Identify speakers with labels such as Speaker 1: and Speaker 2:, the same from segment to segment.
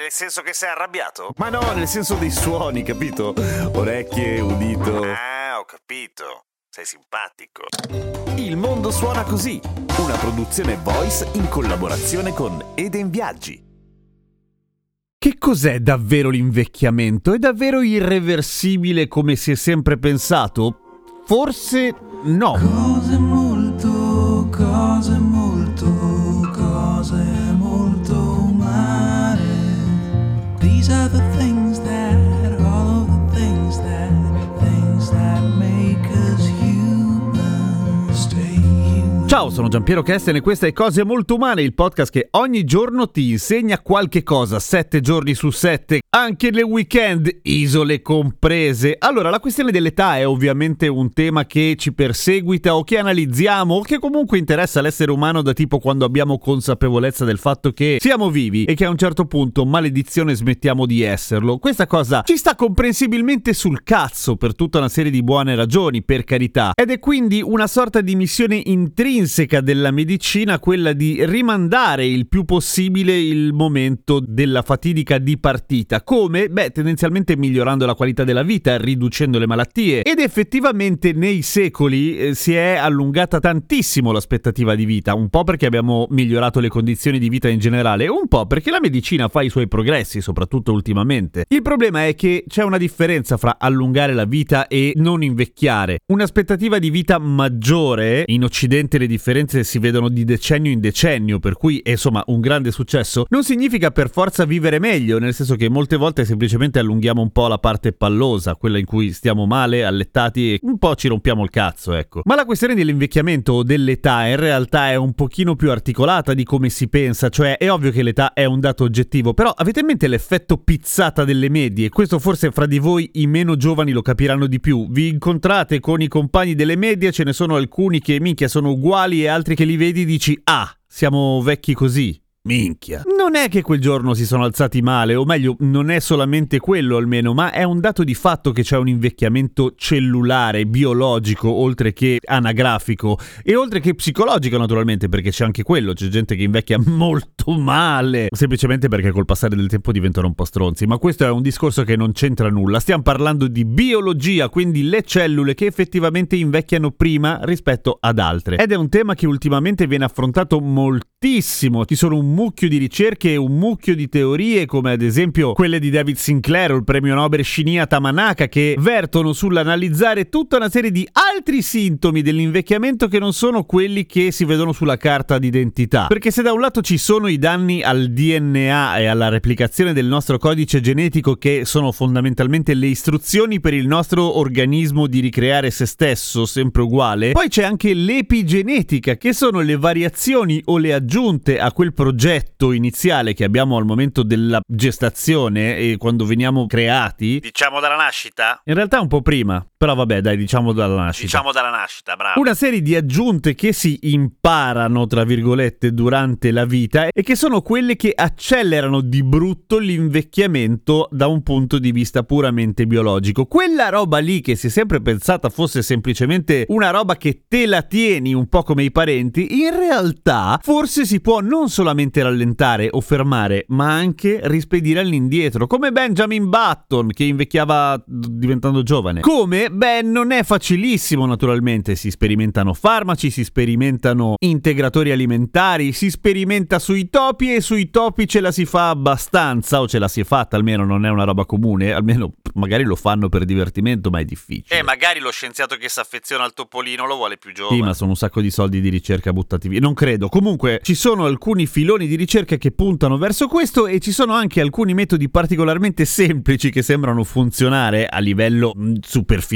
Speaker 1: Nel senso che sei arrabbiato? Ma no, nel senso dei suoni, capito? Orecchie, udito. Ah, ho capito. Sei simpatico. Il mondo suona così, una produzione voice in collaborazione con Eden Viaggi.
Speaker 2: Che cos'è davvero l'invecchiamento? È davvero irreversibile come si è sempre pensato? Forse no. Ciao, sono Giampiero Kesten e questa è Cose Molto Umane, il podcast che ogni giorno ti insegna qualche cosa, sette giorni su sette, anche nel weekend, isole comprese. Allora, la questione dell'età è ovviamente un tema che ci perseguita o che analizziamo o che comunque interessa l'essere umano da tipo quando abbiamo consapevolezza del fatto che siamo vivi e che a un certo punto, maledizione, smettiamo di esserlo. Questa cosa ci sta comprensibilmente sul cazzo per tutta una serie di buone ragioni, per carità, ed è quindi una sorta di missione intrinseca della medicina quella di rimandare il più possibile il momento della fatidica dipartita. Come? Beh, tendenzialmente migliorando la qualità della vita, riducendo le malattie. Ed effettivamente nei secoli eh, si è allungata tantissimo l'aspettativa di vita, un po' perché abbiamo migliorato le condizioni di vita in generale, un po' perché la medicina fa i suoi progressi, soprattutto ultimamente. Il problema è che c'è una differenza fra allungare la vita e non invecchiare. Un'aspettativa di vita maggiore, in Occidente le differenze si vedono di decennio in decennio, per cui è insomma un grande successo, non significa per forza vivere meglio, nel senso che molte volte semplicemente allunghiamo un po' la parte pallosa, quella in cui stiamo male, allettati e un po' ci rompiamo il cazzo, ecco. Ma la questione dell'invecchiamento o dell'età in realtà è un pochino più articolata di come si pensa, cioè è ovvio che l'età è un dato oggettivo, però avete in mente l'effetto pizzata delle medie? Questo forse fra di voi i meno giovani lo capiranno di più. Vi incontrate con i compagni delle medie, ce ne sono alcuni che minchia sono uguali e altri che li vedi dici ah, siamo vecchi così. Minchia. Non è che quel giorno si sono alzati male, o meglio, non è solamente quello almeno, ma è un dato di fatto che c'è un invecchiamento cellulare, biologico, oltre che anagrafico e oltre che psicologico naturalmente, perché c'è anche quello, c'è gente che invecchia molto male, semplicemente perché col passare del tempo diventano un po' stronzi, ma questo è un discorso che non c'entra nulla. Stiamo parlando di biologia, quindi le cellule che effettivamente invecchiano prima rispetto ad altre. Ed è un tema che ultimamente viene affrontato moltissimo. Ci sono un mucchio di ricerche e un mucchio di teorie, come ad esempio quelle di David Sinclair o il premio Nobel Shinya Tamanaka, che vertono sull'analizzare tutta una serie di altri sintomi dell'invecchiamento che non sono quelli che si vedono sulla carta d'identità. Perché se da un lato ci sono i danni al DNA e alla replicazione del nostro codice genetico, che sono fondamentalmente le istruzioni per il nostro organismo di ricreare se stesso, sempre uguale, poi c'è anche l'epigenetica, che sono le variazioni o le aggiunte a quel progetto iniziale che abbiamo al momento della gestazione e quando veniamo creati.
Speaker 1: Diciamo dalla nascita?
Speaker 2: In realtà un po' prima, però vabbè, dai, diciamo dalla nascita.
Speaker 1: Diciamo dalla nascita, bravo.
Speaker 2: Una serie di aggiunte che si imparano, tra virgolette, durante la vita e che sono quelle che accelerano di brutto l'invecchiamento da un punto di vista puramente biologico. Quella roba lì che si è sempre pensata fosse semplicemente una roba che te la tieni un po' come i parenti, in realtà forse si può non solamente rallentare o fermare, ma anche rispedire all'indietro, come Benjamin Button che invecchiava diventando giovane. Come? Beh, non è facilissimo naturalmente, si sperimentano farmaci, si sperimentano integratori alimentari, si sperimenta sui topi e sui topi ce la si fa abbastanza, o ce la si è fatta almeno, non è una roba comune, almeno magari lo fanno per divertimento, ma è difficile.
Speaker 1: Eh, magari lo scienziato che si affeziona al topolino lo vuole più giovane.
Speaker 2: Sì, ma sono un sacco di soldi di ricerca buttati via. Non credo. Comunque, ci sono alcuni filoni di ricerca che puntano verso questo e ci sono anche alcuni metodi particolarmente semplici che sembrano funzionare a livello mh,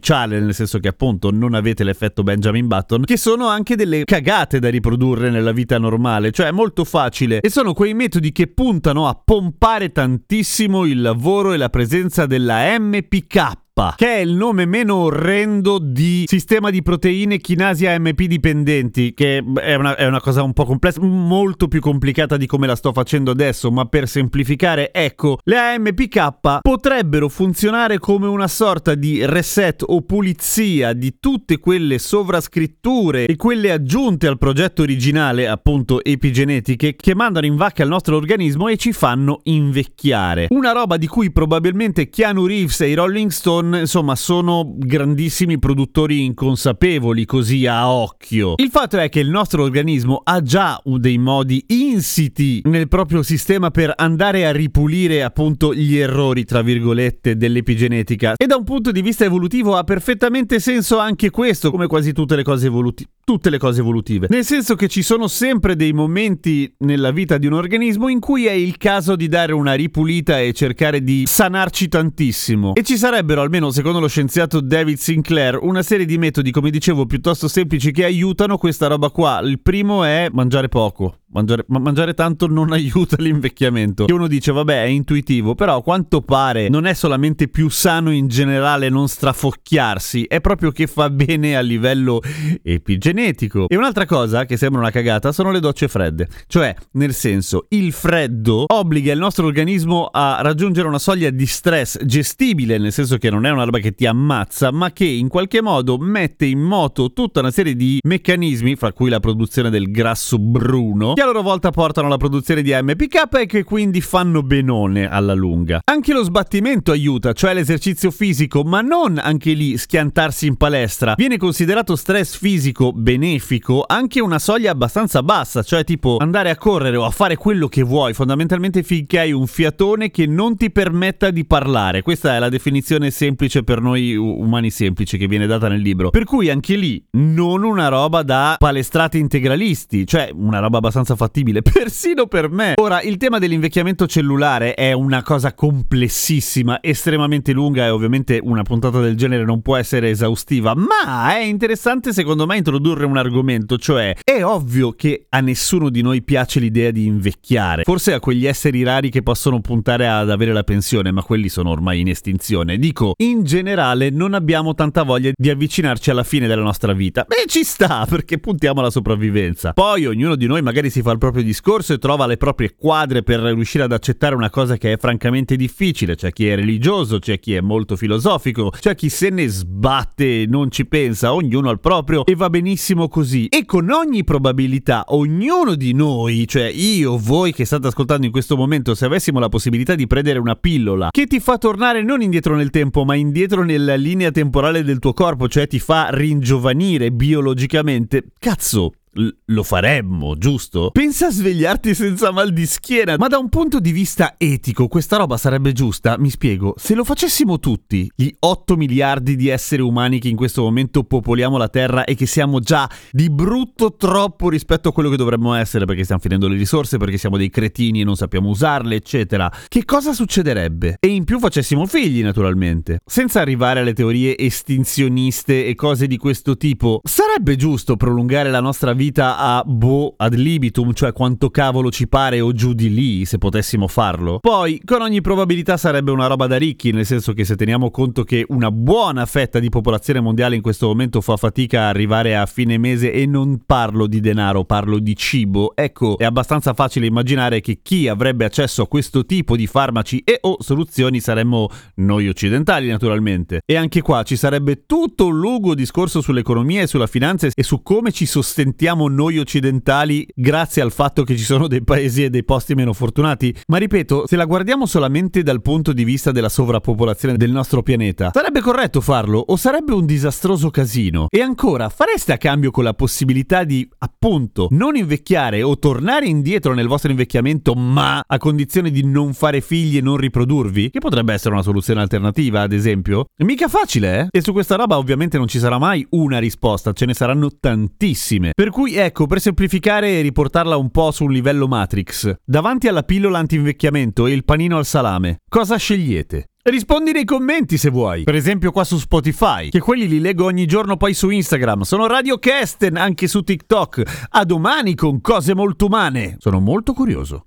Speaker 2: superficiale, nel senso che appunto non avete l'effetto Benjamin Button, che sono anche delle cagate da riprodurre nella vita normale, cioè è molto facile. E sono quei metodi che puntano a pompare tantissimo il lavoro e la presenza della MPK che è il nome meno orrendo di sistema di proteine chinasi AMP dipendenti, che è una, è una, cosa un po' complessa, molto più complicata di come la sto facendo adesso, ma per semplificare, ecco, le AMPK potrebbero funzionare come una sorta di reset o pulizia di tutte quelle sovrascritture e quelle aggiunte al progetto originale, appunto epigenetiche, che mandano in vacca il nostro organismo e ci fanno invecchiare. Una roba di cui probabilmente Keanu Reeves e i Rolling Stone insomma sono grandissimi produttori inconsapevoli così a occhio. Il fatto è che il nostro organismo ha già dei modi insiti nel proprio sistema per andare a ripulire appunto gli errori tra virgolette dell'epigenetica e da un punto di vista evolutivo ha perfettamente senso anche questo come quasi tutte le cose evolutive tutte le cose evolutive. Nel senso che ci sono sempre dei momenti nella vita di un organismo in cui è il caso di dare una ripulita e cercare di sanarci tantissimo. E ci sarebbero, almeno secondo lo scienziato David Sinclair, una serie di metodi, come dicevo, piuttosto semplici che aiutano questa roba qua. Il primo è mangiare poco. Mangiare, ma mangiare tanto non aiuta l'invecchiamento. E uno dice, vabbè, è intuitivo, però a quanto pare non è solamente più sano in generale non strafocchiarsi, è proprio che fa bene a livello epigenetico. E un'altra cosa che sembra una cagata sono le docce fredde. Cioè, nel senso, il freddo obbliga il nostro organismo a raggiungere una soglia di stress gestibile, nel senso che non è una roba che ti ammazza, ma che in qualche modo mette in moto tutta una serie di meccanismi, fra cui la produzione del grasso bruno, che a loro volta portano alla produzione di AMPK e che quindi fanno benone alla lunga. Anche lo sbattimento aiuta, cioè l'esercizio fisico, ma non anche lì schiantarsi in palestra. Viene considerato stress fisico benefico anche una soglia abbastanza bassa, cioè tipo andare a correre o a fare quello che vuoi, fondamentalmente finché hai un fiatone che non ti permetta di parlare. Questa è la definizione semplice per noi umani semplici che viene data nel libro. Per cui anche lì non una roba da palestrati integralisti, cioè una roba abbastanza fattibile, persino per me. Ora, il tema dell'invecchiamento cellulare è una cosa complessissima, estremamente lunga e ovviamente una puntata del genere non può essere esaustiva, ma è interessante secondo me introdurre un argomento, cioè è ovvio che a nessuno di noi piace l'idea di invecchiare, forse a quegli esseri rari che possono puntare ad avere la pensione, ma quelli sono ormai in estinzione. Dico, in generale non abbiamo tanta voglia di avvicinarci alla fine della nostra vita. Beh, ci sta, perché puntiamo alla sopravvivenza. Poi ognuno di noi magari si fa il proprio discorso e trova le proprie quadre per riuscire ad accettare una cosa che è francamente difficile. C'è chi è religioso, c'è chi è molto filosofico, c'è chi se ne sbatte e non ci pensa, ognuno al proprio e va benissimo così. E con ogni probabilità, ognuno di noi, cioè io, voi che state ascoltando in questo momento, se avessimo la possibilità di prendere una pillola che ti fa tornare non indietro nel tempo, ma indietro nella linea temporale del tuo corpo, cioè ti fa ringiovanire biologicamente, cazzo, lo faremmo, giusto? Pensa a svegliarti senza mal di schiena, ma da un punto di vista etico questa roba sarebbe giusta? Mi spiego, se lo facessimo tutti, gli 8 miliardi di esseri umani che in questo momento popoliamo la Terra e che siamo già di brutto troppo rispetto a quello che dovremmo essere perché stiamo finendo le risorse, perché siamo dei cretini e non sappiamo usarle, eccetera, che cosa succederebbe? E in più facessimo figli, naturalmente. Senza arrivare alle teorie estinzioniste e cose di questo tipo, sarebbe giusto prolungare la nostra vita vita a boh ad libitum, cioè quanto cavolo ci pare o giù di lì, se potessimo farlo. Poi, con ogni probabilità sarebbe una roba da ricchi, nel senso che se teniamo conto che una buona fetta di popolazione mondiale in questo momento fa fatica a arrivare a fine mese e non parlo di denaro, parlo di cibo, ecco, è abbastanza facile immaginare che chi avrebbe accesso a questo tipo di farmaci e o soluzioni saremmo noi occidentali, naturalmente. E anche qua ci sarebbe tutto un lungo discorso sull'economia e sulla finanza e su come ci sostentiamo siamo noi occidentali grazie al fatto che ci sono dei paesi e dei posti meno fortunati, ma ripeto, se la guardiamo solamente dal punto di vista della sovrappopolazione del nostro pianeta, sarebbe corretto farlo o sarebbe un disastroso casino? E ancora, fareste a cambio con la possibilità di, appunto, non invecchiare o tornare indietro nel vostro invecchiamento, ma a condizione di non fare figli e non riprodurvi? Che potrebbe essere una soluzione alternativa, ad esempio? Mica facile, eh? E su questa roba ovviamente non ci sarà mai una risposta, ce ne saranno tantissime. Per cui ecco, per semplificare e riportarla un po' su un livello Matrix, davanti alla pillola anti-invecchiamento e il panino al salame, cosa scegliete? Rispondi nei commenti se vuoi, per esempio qua su Spotify, che quelli li leggo ogni giorno poi su Instagram. Sono Radio Kesten anche su TikTok. A domani con cose molto umane. Sono molto curioso.